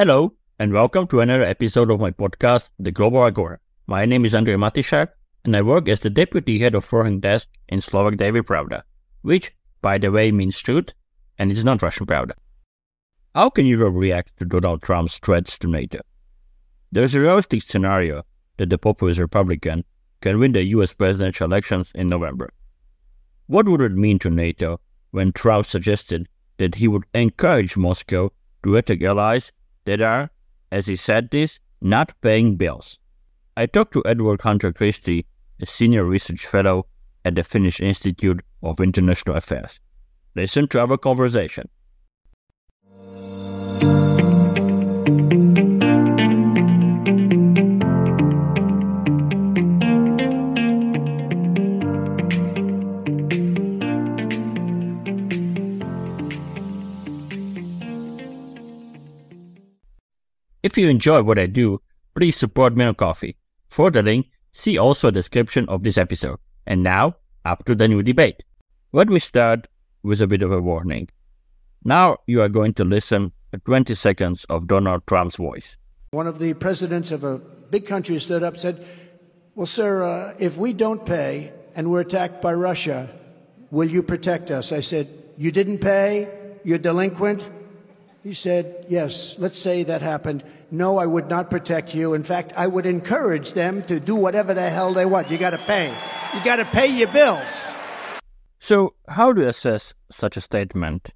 Hello, and welcome to another episode of my podcast, The Global Agora. My name is Andrej Matišak, and I work as the deputy head of foreign desk in Slovak Daily Pravda, which, by the way, means truth, and it's not Russian Pravda. How can Europe react to Donald Trump's threats to NATO? There is a realistic scenario that the populist Republican can win the US presidential elections in November. What would it mean to NATO when Trump suggested that he would encourage Moscow to attack allies that are, as he said this, not paying bills. I talked to Edward Hunter Christie, a senior research fellow at the Finnish Institute of International Affairs. Listen to our conversation. If you enjoy what I do, please support me on Ko-fi. For the link, see also a description of this episode. And now, up to the new debate. Let me start with a bit of a warning. Now you are going to listen to 20 seconds of Donald Trump's voice. One of the presidents of a big country stood up and said, Well, sir, uh, if we don't pay and we're attacked by Russia, will you protect us? I said, You didn't pay? You're delinquent? He said, Yes, let's say that happened. No, I would not protect you. In fact, I would encourage them to do whatever the hell they want. You got to pay. You got to pay your bills. So, how do you assess such a statement?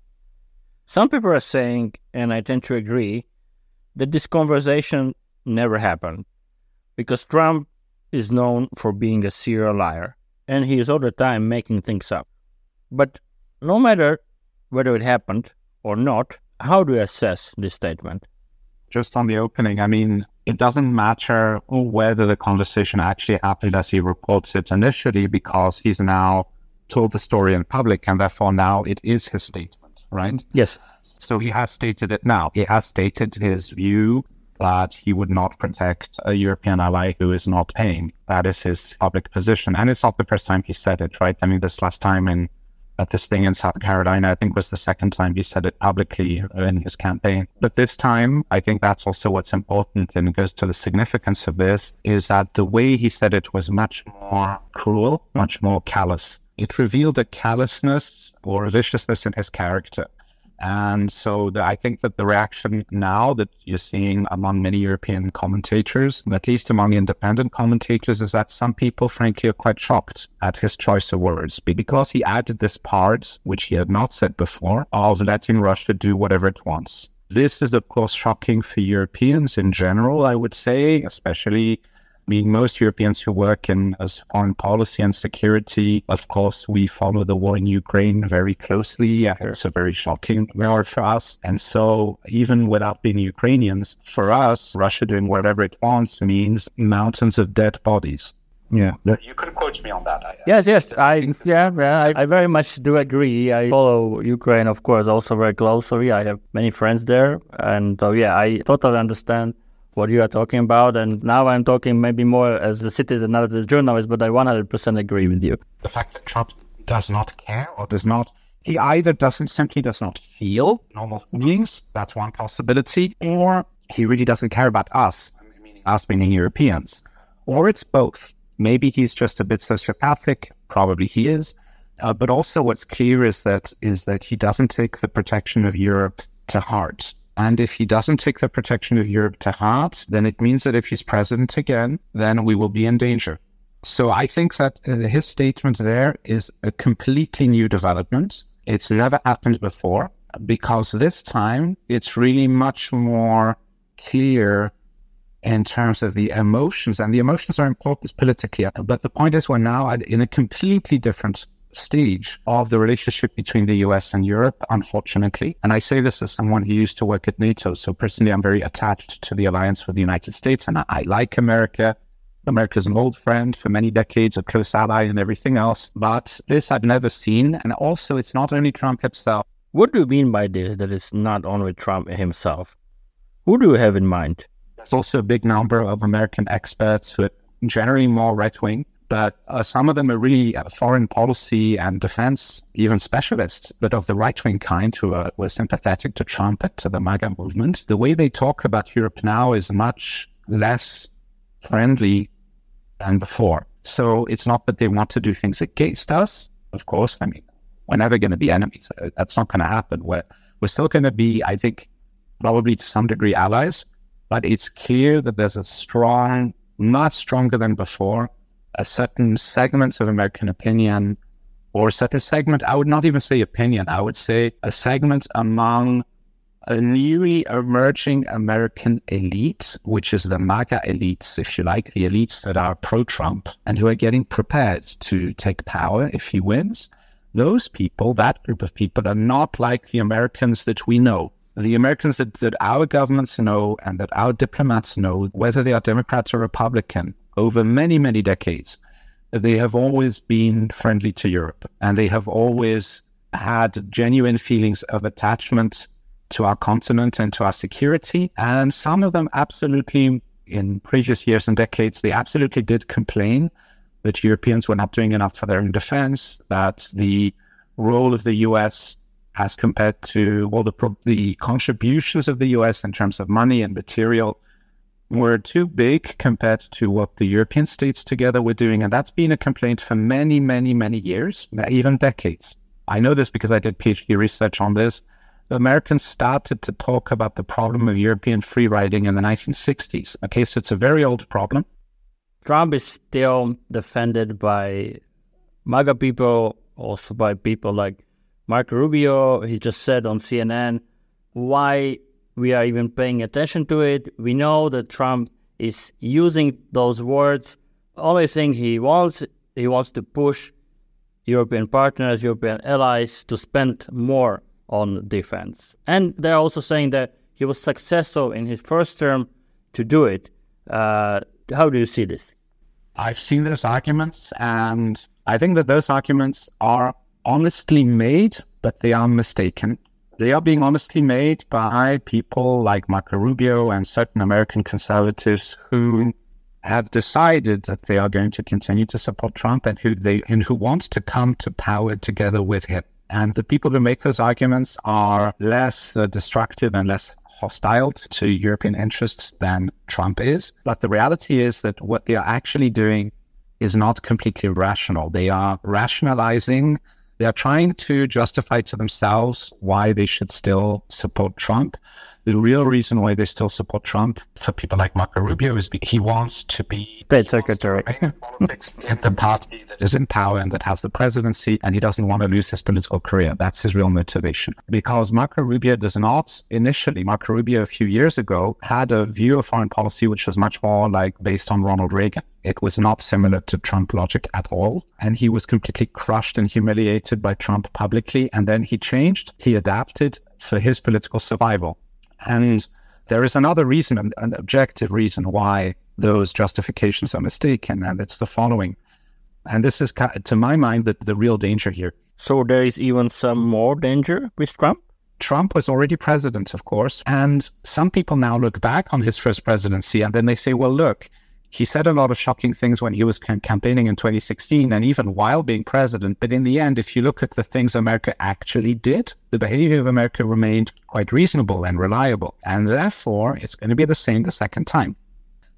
Some people are saying, and I tend to agree, that this conversation never happened because Trump is known for being a serial liar and he is all the time making things up. But no matter whether it happened or not, how do you assess this statement? Just on the opening, I mean, it doesn't matter whether the conversation actually happened as he reports it initially because he's now told the story in public and therefore now it is his statement, right? Yes. So he has stated it now. He has stated his view that he would not protect a European ally who is not paying. That is his public position. And it's not the first time he said it, right? I mean, this last time in at this thing in South Carolina, I think was the second time he said it publicly in his campaign. But this time, I think that's also what's important and goes to the significance of this is that the way he said it was much more cruel, much more callous. It revealed a callousness or a viciousness in his character. And so the, I think that the reaction now that you're seeing among many European commentators, at least among independent commentators, is that some people, frankly, are quite shocked at his choice of words because he added this part, which he had not said before, of letting Russia do whatever it wants. This is, of course, shocking for Europeans in general, I would say, especially I mean, most Europeans who work in as foreign policy and security, of course, we follow the war in Ukraine very closely. It's a very shocking war for us. And so, even without being Ukrainians, for us, Russia doing whatever it wants means mountains of dead bodies. Yeah, you can quote me on that. I, yes, yes, I yeah, yeah I, I, very much do agree. I follow Ukraine, of course, also very closely. I have many friends there, and so yeah, I totally understand what you are talking about. And now I'm talking maybe more as a citizen, not as a journalist, but I 100% agree with you. The fact that Trump does not care or does not, he either doesn't simply does not feel normal feelings, that's one possibility, or he really doesn't care about us, meaning us meaning Europeans, or it's both. Maybe he's just a bit sociopathic, probably he is. Uh, but also, what's clear is that is that he doesn't take the protection of Europe to heart. And if he doesn't take the protection of Europe to heart, then it means that if he's president again, then we will be in danger. So I think that uh, his statement there is a completely new development. It's never happened before because this time it's really much more clear in terms of the emotions, and the emotions are important politically. But the point is, we're now in a completely different stage of the relationship between the US and Europe, unfortunately. And I say this as someone who used to work at NATO. So personally, I'm very attached to the alliance with the United States and I, I like America. America's an old friend for many decades, a close ally and everything else. But this I've never seen. And also, it's not only Trump himself. What do you mean by this, that it's not only Trump himself? Who do you have in mind? There's also a big number of American experts who are generally more right wing but uh, some of them are really uh, foreign policy and defense, even specialists, but of the right wing kind who are, were sympathetic to Trump and to the MAGA movement. The way they talk about Europe now is much less friendly than before. So it's not that they want to do things against us. Of course, I mean, we're never going to be enemies. Uh, that's not going to happen. We're, we're still going to be, I think, probably to some degree allies, but it's clear that there's a strong, much stronger than before, a certain segments of American opinion or certain segment, I would not even say opinion, I would say a segment among a newly emerging American elite, which is the MAGA elites, if you like, the elites that are pro Trump and who are getting prepared to take power if he wins. Those people, that group of people, are not like the Americans that we know. The Americans that, that our governments know and that our diplomats know, whether they are Democrats or Republican, over many, many decades, they have always been friendly to Europe and they have always had genuine feelings of attachment to our continent and to our security. And some of them absolutely, in previous years and decades, they absolutely did complain that Europeans were not doing enough for their own defense, that the role of the US as compared to well, the, the contributions of the US in terms of money and material were too big compared to what the European states together were doing. And that's been a complaint for many, many, many years, even decades. I know this because I did PhD research on this. The Americans started to talk about the problem of European free riding in the 1960s. Okay, so it's a very old problem. Trump is still defended by MAGA people, also by people like Marco Rubio. He just said on CNN, why we are even paying attention to it. We know that Trump is using those words. Only thing he wants, he wants to push European partners, European allies to spend more on defense. And they're also saying that he was successful in his first term to do it. Uh, how do you see this? I've seen those arguments, and I think that those arguments are honestly made, but they are mistaken. They are being honestly made by people like Marco Rubio and certain American conservatives who have decided that they are going to continue to support Trump and who they and who want to come to power together with him. And the people who make those arguments are less uh, destructive and less hostile to European interests than Trump is. But the reality is that what they are actually doing is not completely rational. They are rationalizing they are trying to justify to themselves why they should still support Trump. The real reason why they still support Trump for people like Marco Rubio is because he wants to be state secretary politics in the party that is in power and that has the presidency, and he doesn't want to lose his political career. That's his real motivation. Because Marco Rubio does not initially, Marco Rubio a few years ago had a view of foreign policy which was much more like based on Ronald Reagan. It was not similar to Trump logic at all. And he was completely crushed and humiliated by Trump publicly. And then he changed, he adapted for his political survival. And there is another reason, an objective reason why those justifications are mistaken, and it's the following. And this is, to my mind, the, the real danger here. So there is even some more danger with Trump? Trump was already president, of course. And some people now look back on his first presidency and then they say, well, look, he said a lot of shocking things when he was campaigning in 2016 and even while being president. But in the end, if you look at the things America actually did, the behavior of America remained quite reasonable and reliable. And therefore, it's going to be the same the second time.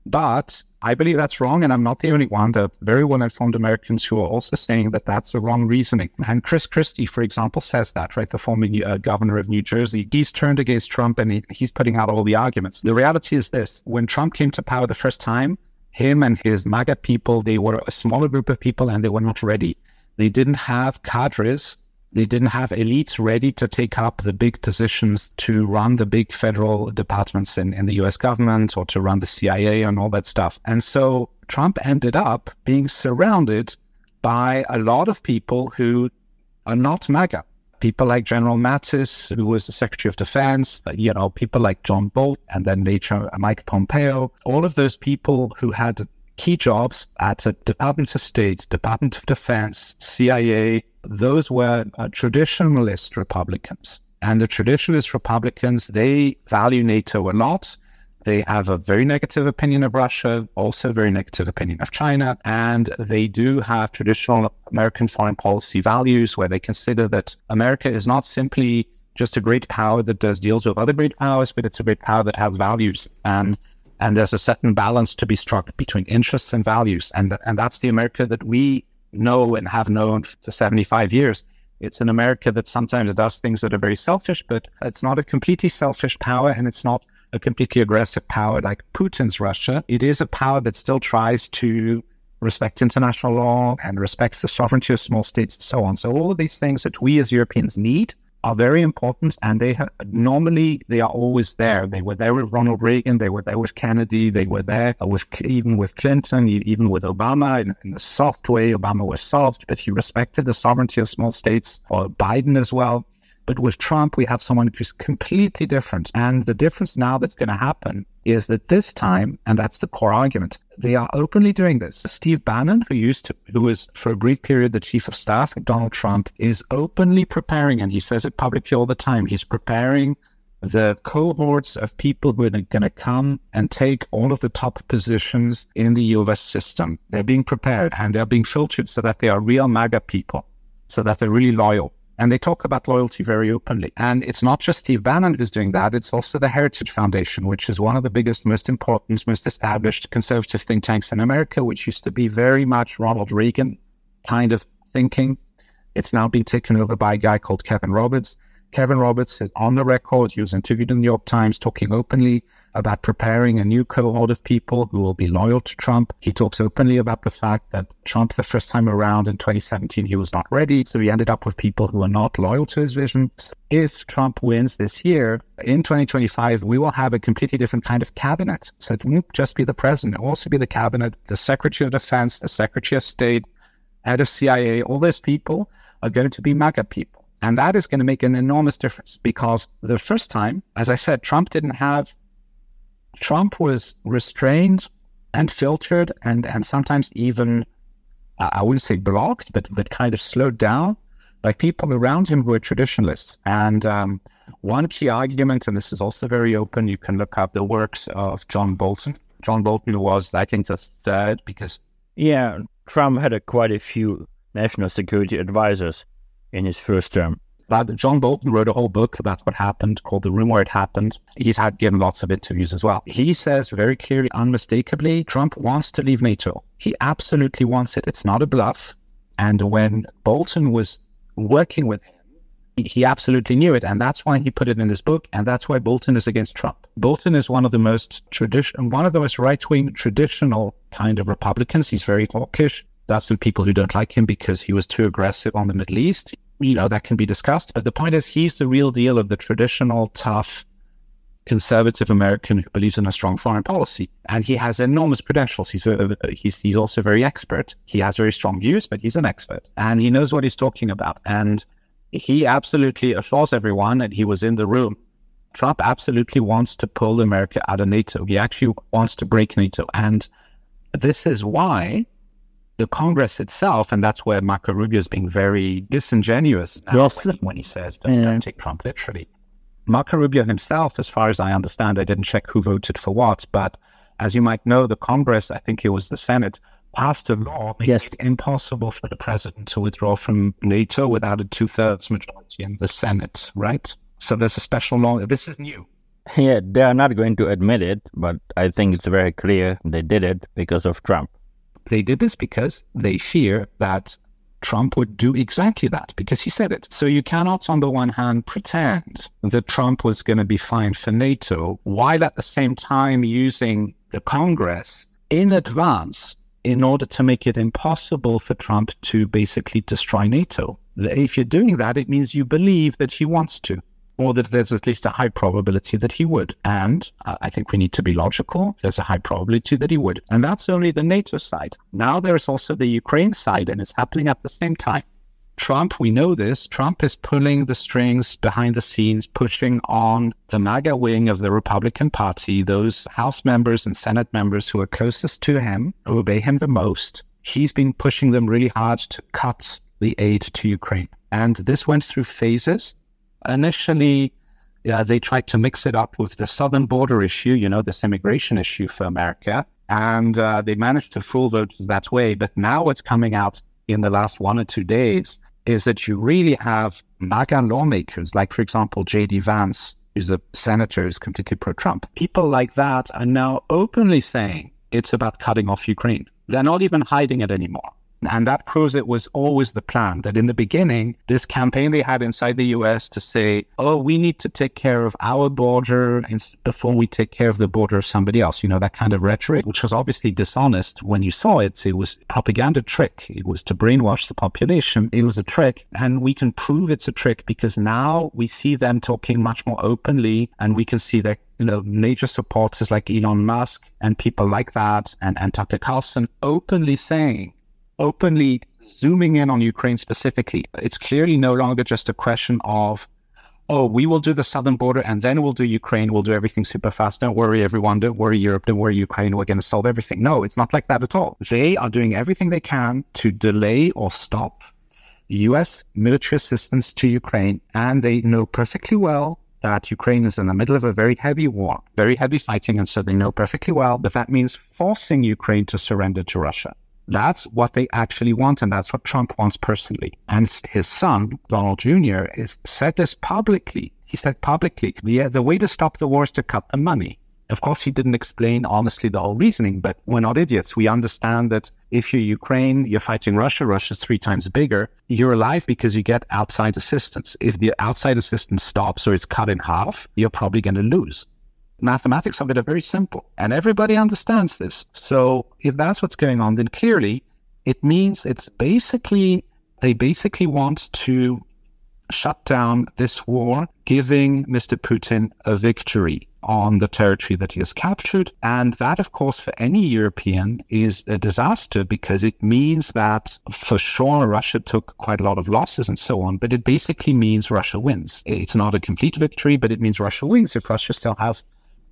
But I believe that's wrong, and I'm not the only one. There are very well informed Americans who are also saying that that's the wrong reasoning. And Chris Christie, for example, says that, right? The former uh, governor of New Jersey. He's turned against Trump and he, he's putting out all the arguments. The reality is this when Trump came to power the first time, him and his MAGA people, they were a smaller group of people and they were not ready. They didn't have cadres. They didn't have elites ready to take up the big positions to run the big federal departments in, in the US government or to run the CIA and all that stuff. And so Trump ended up being surrounded by a lot of people who are not MAGA people like General Mattis, who was the Secretary of Defense, you know, people like John Bolton, and then later Mike Pompeo, all of those people who had key jobs at the Department of State, Department of Defense, CIA, those were uh, traditionalist Republicans. And the traditionalist Republicans, they value NATO a lot. They have a very negative opinion of Russia, also very negative opinion of China, and they do have traditional American foreign policy values where they consider that America is not simply just a great power that does deals with other great powers, but it's a great power that has values. And and there's a certain balance to be struck between interests and values. And and that's the America that we know and have known for 75 years. It's an America that sometimes does things that are very selfish, but it's not a completely selfish power and it's not a completely aggressive power like Putin's Russia. It is a power that still tries to respect international law and respects the sovereignty of small states and so on. So all of these things that we as Europeans need are very important and they have, normally they are always there. They were there with Ronald Reagan, they were there with Kennedy, they were there with even with Clinton, even with Obama in, in a soft way. Obama was soft, but he respected the sovereignty of small states, or Biden as well. But with Trump, we have someone who's completely different. And the difference now that's going to happen is that this time, and that's the core argument, they are openly doing this. Steve Bannon, who used to, who was for a brief period the chief of staff of Donald Trump, is openly preparing, and he says it publicly all the time, he's preparing the cohorts of people who are going to come and take all of the top positions in the US system. They're being prepared and they're being filtered so that they are real MAGA people, so that they're really loyal. And they talk about loyalty very openly. And it's not just Steve Bannon who's doing that, it's also the Heritage Foundation, which is one of the biggest, most important, most established conservative think tanks in America, which used to be very much Ronald Reagan kind of thinking. It's now been taken over by a guy called Kevin Roberts. Kevin Roberts is on the record. He was interviewed in the New York Times talking openly about preparing a new cohort of people who will be loyal to Trump. He talks openly about the fact that Trump, the first time around in 2017, he was not ready. So he ended up with people who are not loyal to his vision. If Trump wins this year, in 2025, we will have a completely different kind of cabinet. So it won't just be the president, it will also be the cabinet, the Secretary of Defense, the Secretary of State, head of CIA, all those people are going to be MAGA people. And that is going to make an enormous difference because the first time, as I said, Trump didn't have, Trump was restrained and filtered and, and sometimes even, I wouldn't say blocked, but, but kind of slowed down by people around him who were traditionalists. And um, one key argument, and this is also very open, you can look up the works of John Bolton. John Bolton was, I think, the third because. Yeah, Trump had a, quite a few national security advisors in his first term. But John Bolton wrote a whole book about what happened called The Room Where It Happened. He's had given lots of interviews as well. He says very clearly, unmistakably, Trump wants to leave NATO. He absolutely wants it. It's not a bluff. And when Bolton was working with him, he absolutely knew it. And that's why he put it in his book. And that's why Bolton is against Trump. Bolton is one of the most tradition, one of the most right wing traditional kind of Republicans. He's very hawkish. That's the people who don't like him because he was too aggressive on the Middle East. You know, that can be discussed. But the point is, he's the real deal of the traditional, tough, conservative American who believes in a strong foreign policy. And he has enormous credentials. He's, uh, he's, he's also very expert. He has very strong views, but he's an expert and he knows what he's talking about. And he absolutely assures everyone, and he was in the room. Trump absolutely wants to pull America out of NATO. He actually wants to break NATO. And this is why the Congress itself, and that's where Marco Rubio is being very disingenuous yes. when, when, he says, don't, yeah. don't take Trump literally. Marco Rubio himself, as far as I understand, I didn't check who voted for what, but as you might know, the Congress, I think it was the Senate, passed a law making yes. it impossible for the president to withdraw from NATO without a two thirds majority in the Senate, right? So there's a special law. This is new. Yeah, they are not going to admit it, but I think it's very clear they did it because of Trump. They did this because they fear that Trump would do exactly that because he said it. So you cannot, on the one hand, pretend that Trump was going to be fine for NATO while at the same time using the Congress in advance in order to make it impossible for Trump to basically destroy NATO. If you're doing that, it means you believe that he wants to or that there's at least a high probability that he would. And uh, I think we need to be logical. There's a high probability that he would. And that's only the NATO side. Now there's also the Ukraine side, and it's happening at the same time. Trump, we know this, Trump is pulling the strings behind the scenes, pushing on the MAGA wing of the Republican Party, those House members and Senate members who are closest to him, who obey him the most. He's been pushing them really hard to cut the aid to Ukraine. And this went through phases initially Yeah, they tried to mix it up with the southern border issue, you know, this immigration issue for America. And uh, they managed to fool voters that way. But now what's coming out in the last one or two days is that you really have MAGA lawmakers, like, for example, J.D. Vance, who's a senator who's completely pro Trump. People like that are now openly saying it's about cutting off Ukraine. They're not even hiding it anymore. And that proves it was always the plan that in the beginning, this campaign they had inside the US to say, oh, we need to take care of our border before we take care of the border of somebody else. You know, that kind of rhetoric, which was obviously dishonest when you saw it. It was propaganda trick. It was to brainwash the population. It was a trick. And we can prove it's a trick because now we see them talking much more openly and we can see that you know, major supporters like Elon Musk and people like that and, and Tucker Carlson openly saying openly zooming in on Ukraine specifically. It's clearly no longer just a question of, oh, we will do the southern border and then we'll do Ukraine. We'll do everything super fast. Don't worry, everyone. Don't worry, Europe. Don't worry, Ukraine. We're going to solve everything. No, it's not like that at all. They are doing everything they can to delay or stop US military assistance to Ukraine. And they know perfectly well that Ukraine is in the middle of a very heavy war, very heavy fighting. And so they know perfectly well that that means forcing Ukraine to surrender to Russia. That's what they actually want, and that's what Trump wants personally. And his son, Donald Jr., is said this publicly. He said publicly, the, the way to stop the war is to cut the money. Of course, he didn't explain honestly the whole reasoning, but we're not idiots. We understand that if you're Ukraine, you're fighting Russia, Russia's three times bigger, you're alive because you get outside assistance. If the outside assistance stops or it's cut in half, you're probably going to lose mathematics of it are very simple and everybody understands this. So if that's what's going on, then clearly it means it's basically, they basically want to shut down this war, giving Mr. Putin a victory on the territory that he has captured. And that, of course, for any European is a disaster because it means that for sure Russia took quite a lot of losses and so on, but it basically means Russia wins. It's not a complete victory, but it means Russia wins if Russia still has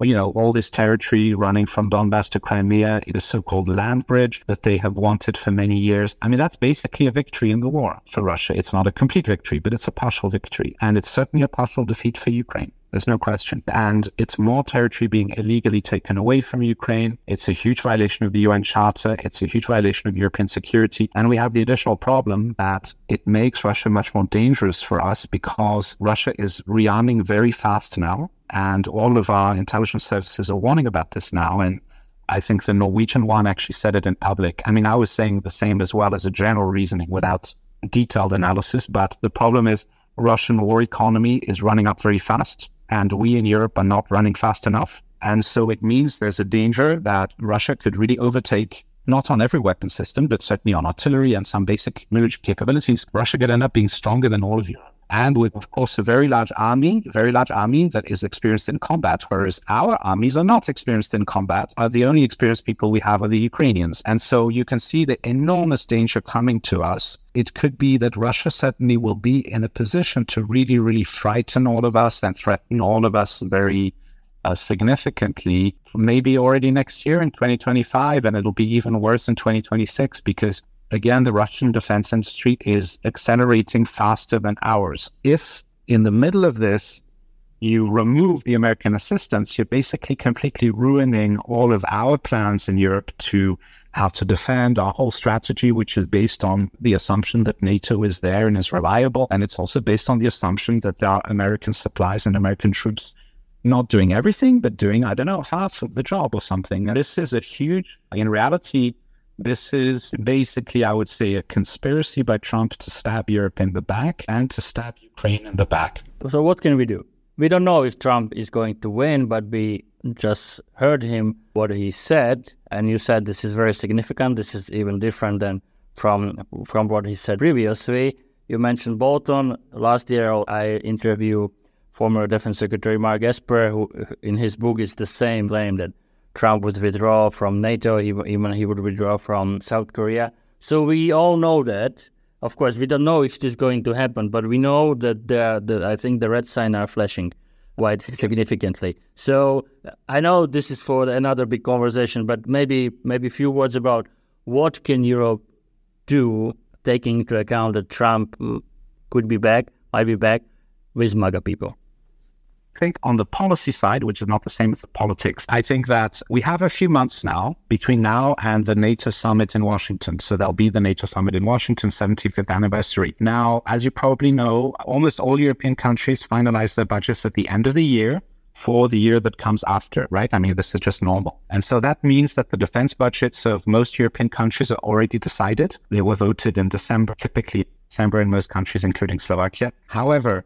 you know, all this territory running from Donbass to Crimea, the so-called land bridge that they have wanted for many years. I mean, that's basically a victory in the war for Russia. It's not a complete victory, but it's a partial victory. And it's certainly a partial defeat for Ukraine. There's no question. And it's more territory being illegally taken away from Ukraine. It's a huge violation of the UN Charter. It's a huge violation of European security. And we have the additional problem that it makes Russia much more dangerous for us because Russia is rearming very fast now. And all of our intelligence services are warning about this now. And I think the Norwegian one actually said it in public. I mean, I was saying the same as well as a general reasoning without detailed analysis. But the problem is Russian war economy is running up very fast and we in Europe are not running fast enough. And so it means there's a danger that Russia could really overtake not on every weapon system, but certainly on artillery and some basic military capabilities. Russia could end up being stronger than all of Europe and with, of course, a very large army, very large army that is experienced in combat, whereas our armies are not experienced in combat. Uh, the only experienced people we have are the Ukrainians. And so you can see the enormous danger coming to us. It could be that Russia certainly will be in a position to really, really frighten all of us and threaten all of us very uh, significantly, maybe already next year in 2025, and it'll be even worse in 2026 because again, the Russian defense industry is accelerating faster than ours. If in the middle of this, you remove the American assistance, you're basically completely ruining all of our plans in Europe to how to defend our whole strategy, which is based on the assumption that NATO is there and is reliable. And it's also based on the assumption that there are American supplies and American troops not doing everything, but doing, I don't know, half of the job or something. And this is a huge, in reality, this is basically, I would say, a conspiracy by Trump to stab Europe in the back and to stab Ukraine in the back. So, what can we do? We don't know if Trump is going to win, but we just heard him what he said, and you said this is very significant. This is even different than from from what he said previously. You mentioned Bolton. Last year, I interviewed former Defense Secretary Mark Esper, who in his book is the same claim that Trump would withdraw from NATO, even he would withdraw from South Korea. So we all know that. Of course, we don't know if this is going to happen, but we know that the, the I think the red signs are flashing quite significantly. So I know this is for another big conversation, but maybe maybe a few words about what can Europe do, taking into account that Trump mm, could be back, might be back with MAGA people. I think on the policy side, which is not the same as the politics, I think that we have a few months now between now and the NATO summit in Washington. So there'll be the NATO summit in Washington, 75th anniversary. Now, as you probably know, almost all European countries finalize their budgets at the end of the year for the year that comes after, right? I mean, this is just normal. And so that means that the defense budgets of most European countries are already decided. They were voted in December, typically December in most countries, including Slovakia. However,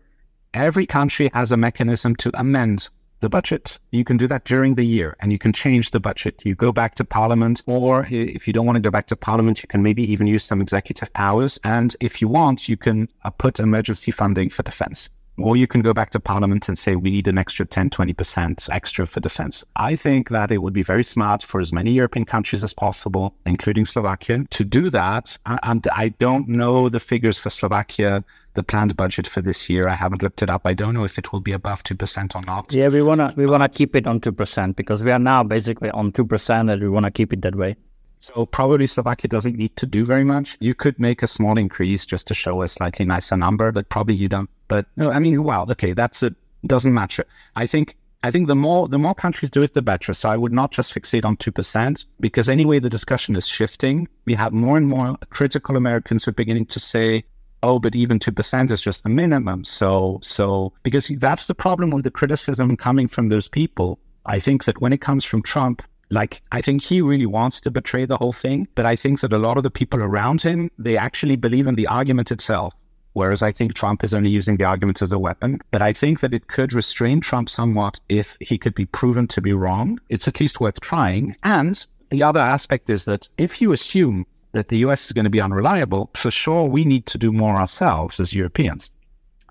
every country has a mechanism to amend the budget. You can do that during the year and you can change the budget. You go back to parliament, or if you don't want to go back to parliament, you can maybe even use some executive powers. And if you want, you can uh, put emergency funding for defense. Or you can go back to parliament and say, we need an extra 10, 20% extra for defense. I think that it would be very smart for as many European countries as possible, including Slovakia, to do that. And I don't know the figures for Slovakia the planned budget for this year. I haven't looked it up. I don't know if it will be above two percent or not. Yeah, we wanna we wanna keep it on two percent because we are now basically on two percent, and we wanna keep it that way. So probably Slovakia doesn't need to do very much. You could make a small increase just to show a slightly nicer number, but probably you don't. But no, I mean, well, okay, that's it. Doesn't matter. I think I think the more the more countries do it, the better. So I would not just fixate on two percent because anyway, the discussion is shifting. We have more and more critical Americans who are beginning to say, oh, but even 2% is just the minimum. So, so, because that's the problem with the criticism coming from those people. I think that when it comes from Trump, like, I think he really wants to betray the whole thing. But I think that a lot of the people around him, they actually believe in the argument itself. Whereas I think Trump is only using the argument as a weapon. But I think that it could restrain Trump somewhat if he could be proven to be wrong. It's at least worth trying. And the other aspect is that if you assume that the US is going to be unreliable, for sure we need to do more ourselves as Europeans.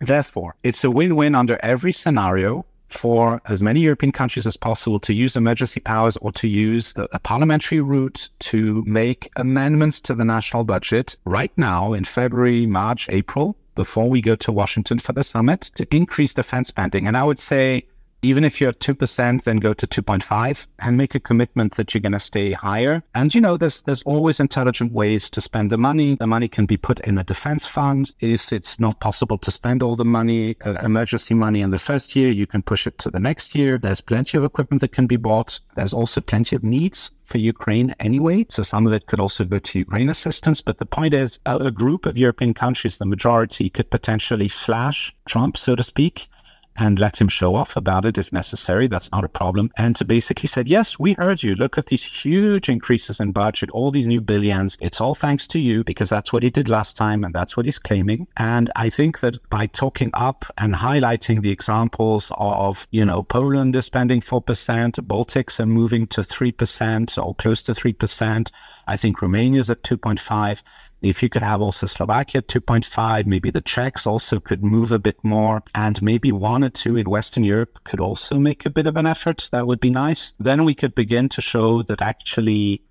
Therefore, it's a win win under every scenario for as many European countries as possible to use emergency powers or to use a parliamentary route to make amendments to the national budget right now in February, March, April, before we go to Washington for the summit to increase defense spending. And I would say even if you're at 2%, then go to 2.5 and make a commitment that you're going to stay higher. And, you know, there's, there's always intelligent ways to spend the money. The money can be put in a defense fund. If it's not possible to spend all the money, uh, emergency money in the first year, you can push it to the next year. There's plenty of equipment that can be bought. There's also plenty of needs for Ukraine anyway. So some of it could also go to Ukraine assistance. But the point is, a group of European countries, the majority, could potentially flash Trump, so to speak, and let him show off about it if necessary. That's not a problem. And to basically said, yes, we heard you. Look at these huge increases in budget, all these new billions. It's all thanks to you because that's what he did last time and that's what he's claiming. And I think that by talking up and highlighting the examples of, you know, Poland is spending 4%, Baltics are moving to 3% or close to 3%. I think Romania is at 2.5 if you could have also Slovakia 2.5, maybe the Czechs also could move a bit more, and maybe one or two in Western Europe could also make a bit of an effort, that would be nice. Then we could begin to show that actually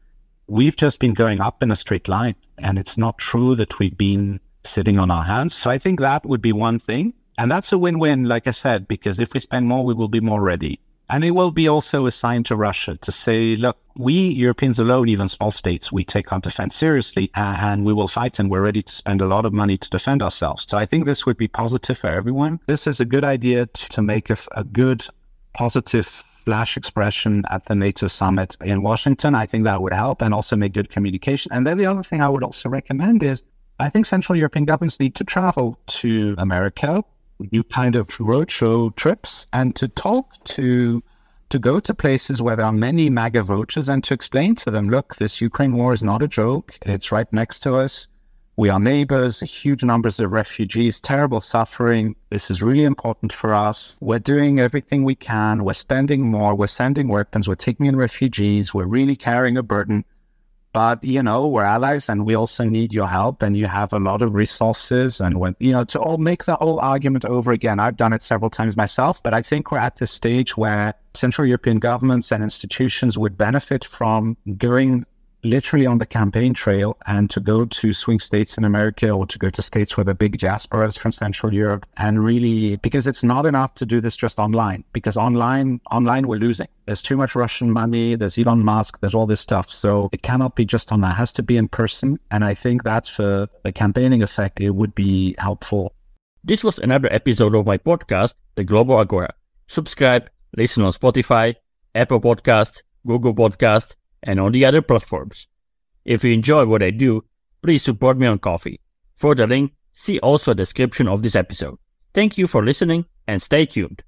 we've just been going up in a straight line, and it's not true that we've been sitting on our hands. So I think that would be one thing. And that's a win win, like I said, because if we spend more, we will be more ready. And it will be also a sign to Russia to say, look, we Europeans alone, even small states, we take our defense seriously and we will fight and we're ready to spend a lot of money to defend ourselves. So I think this would be positive for everyone. This is a good idea to make a, a good, positive flash expression at the NATO summit in Washington. I think that would help and also make good communication. And then the other thing I would also recommend is I think Central European governments need to travel to America new kind of roadshow trips and to talk to to go to places where there are many MAGA voters and to explain to them, look, this Ukraine war is not a joke. It's right next to us. We are neighbors, huge numbers of refugees, terrible suffering. This is really important for us. We're doing everything we can. We're spending more. We're sending weapons. We're taking in refugees. We're really carrying a burden. But, you know, we're allies and we also need your help and you have a lot of resources. And when, you know, to all make the whole argument over again, I've done it several times myself, but I think we're at this stage where Central European governments and institutions would benefit from going literally on the campaign trail and to go to swing states in America or to go to states where the big diaspora is from Central Europe and really because it's not enough to do this just online because online online we're losing. There's too much Russian money, there's Elon Musk, there's all this stuff. So it cannot be just online. It has to be in person. And I think that's for the campaigning effect, it would be helpful. This was another episode of my podcast, The Global Agora. subscribe, listen on Spotify, Apple Podcast, Google Podcast, and on the other platforms. If you enjoy what I do, please support me on Ko-fi. For the link, see also the description of this episode. Thank you for listening and stay tuned.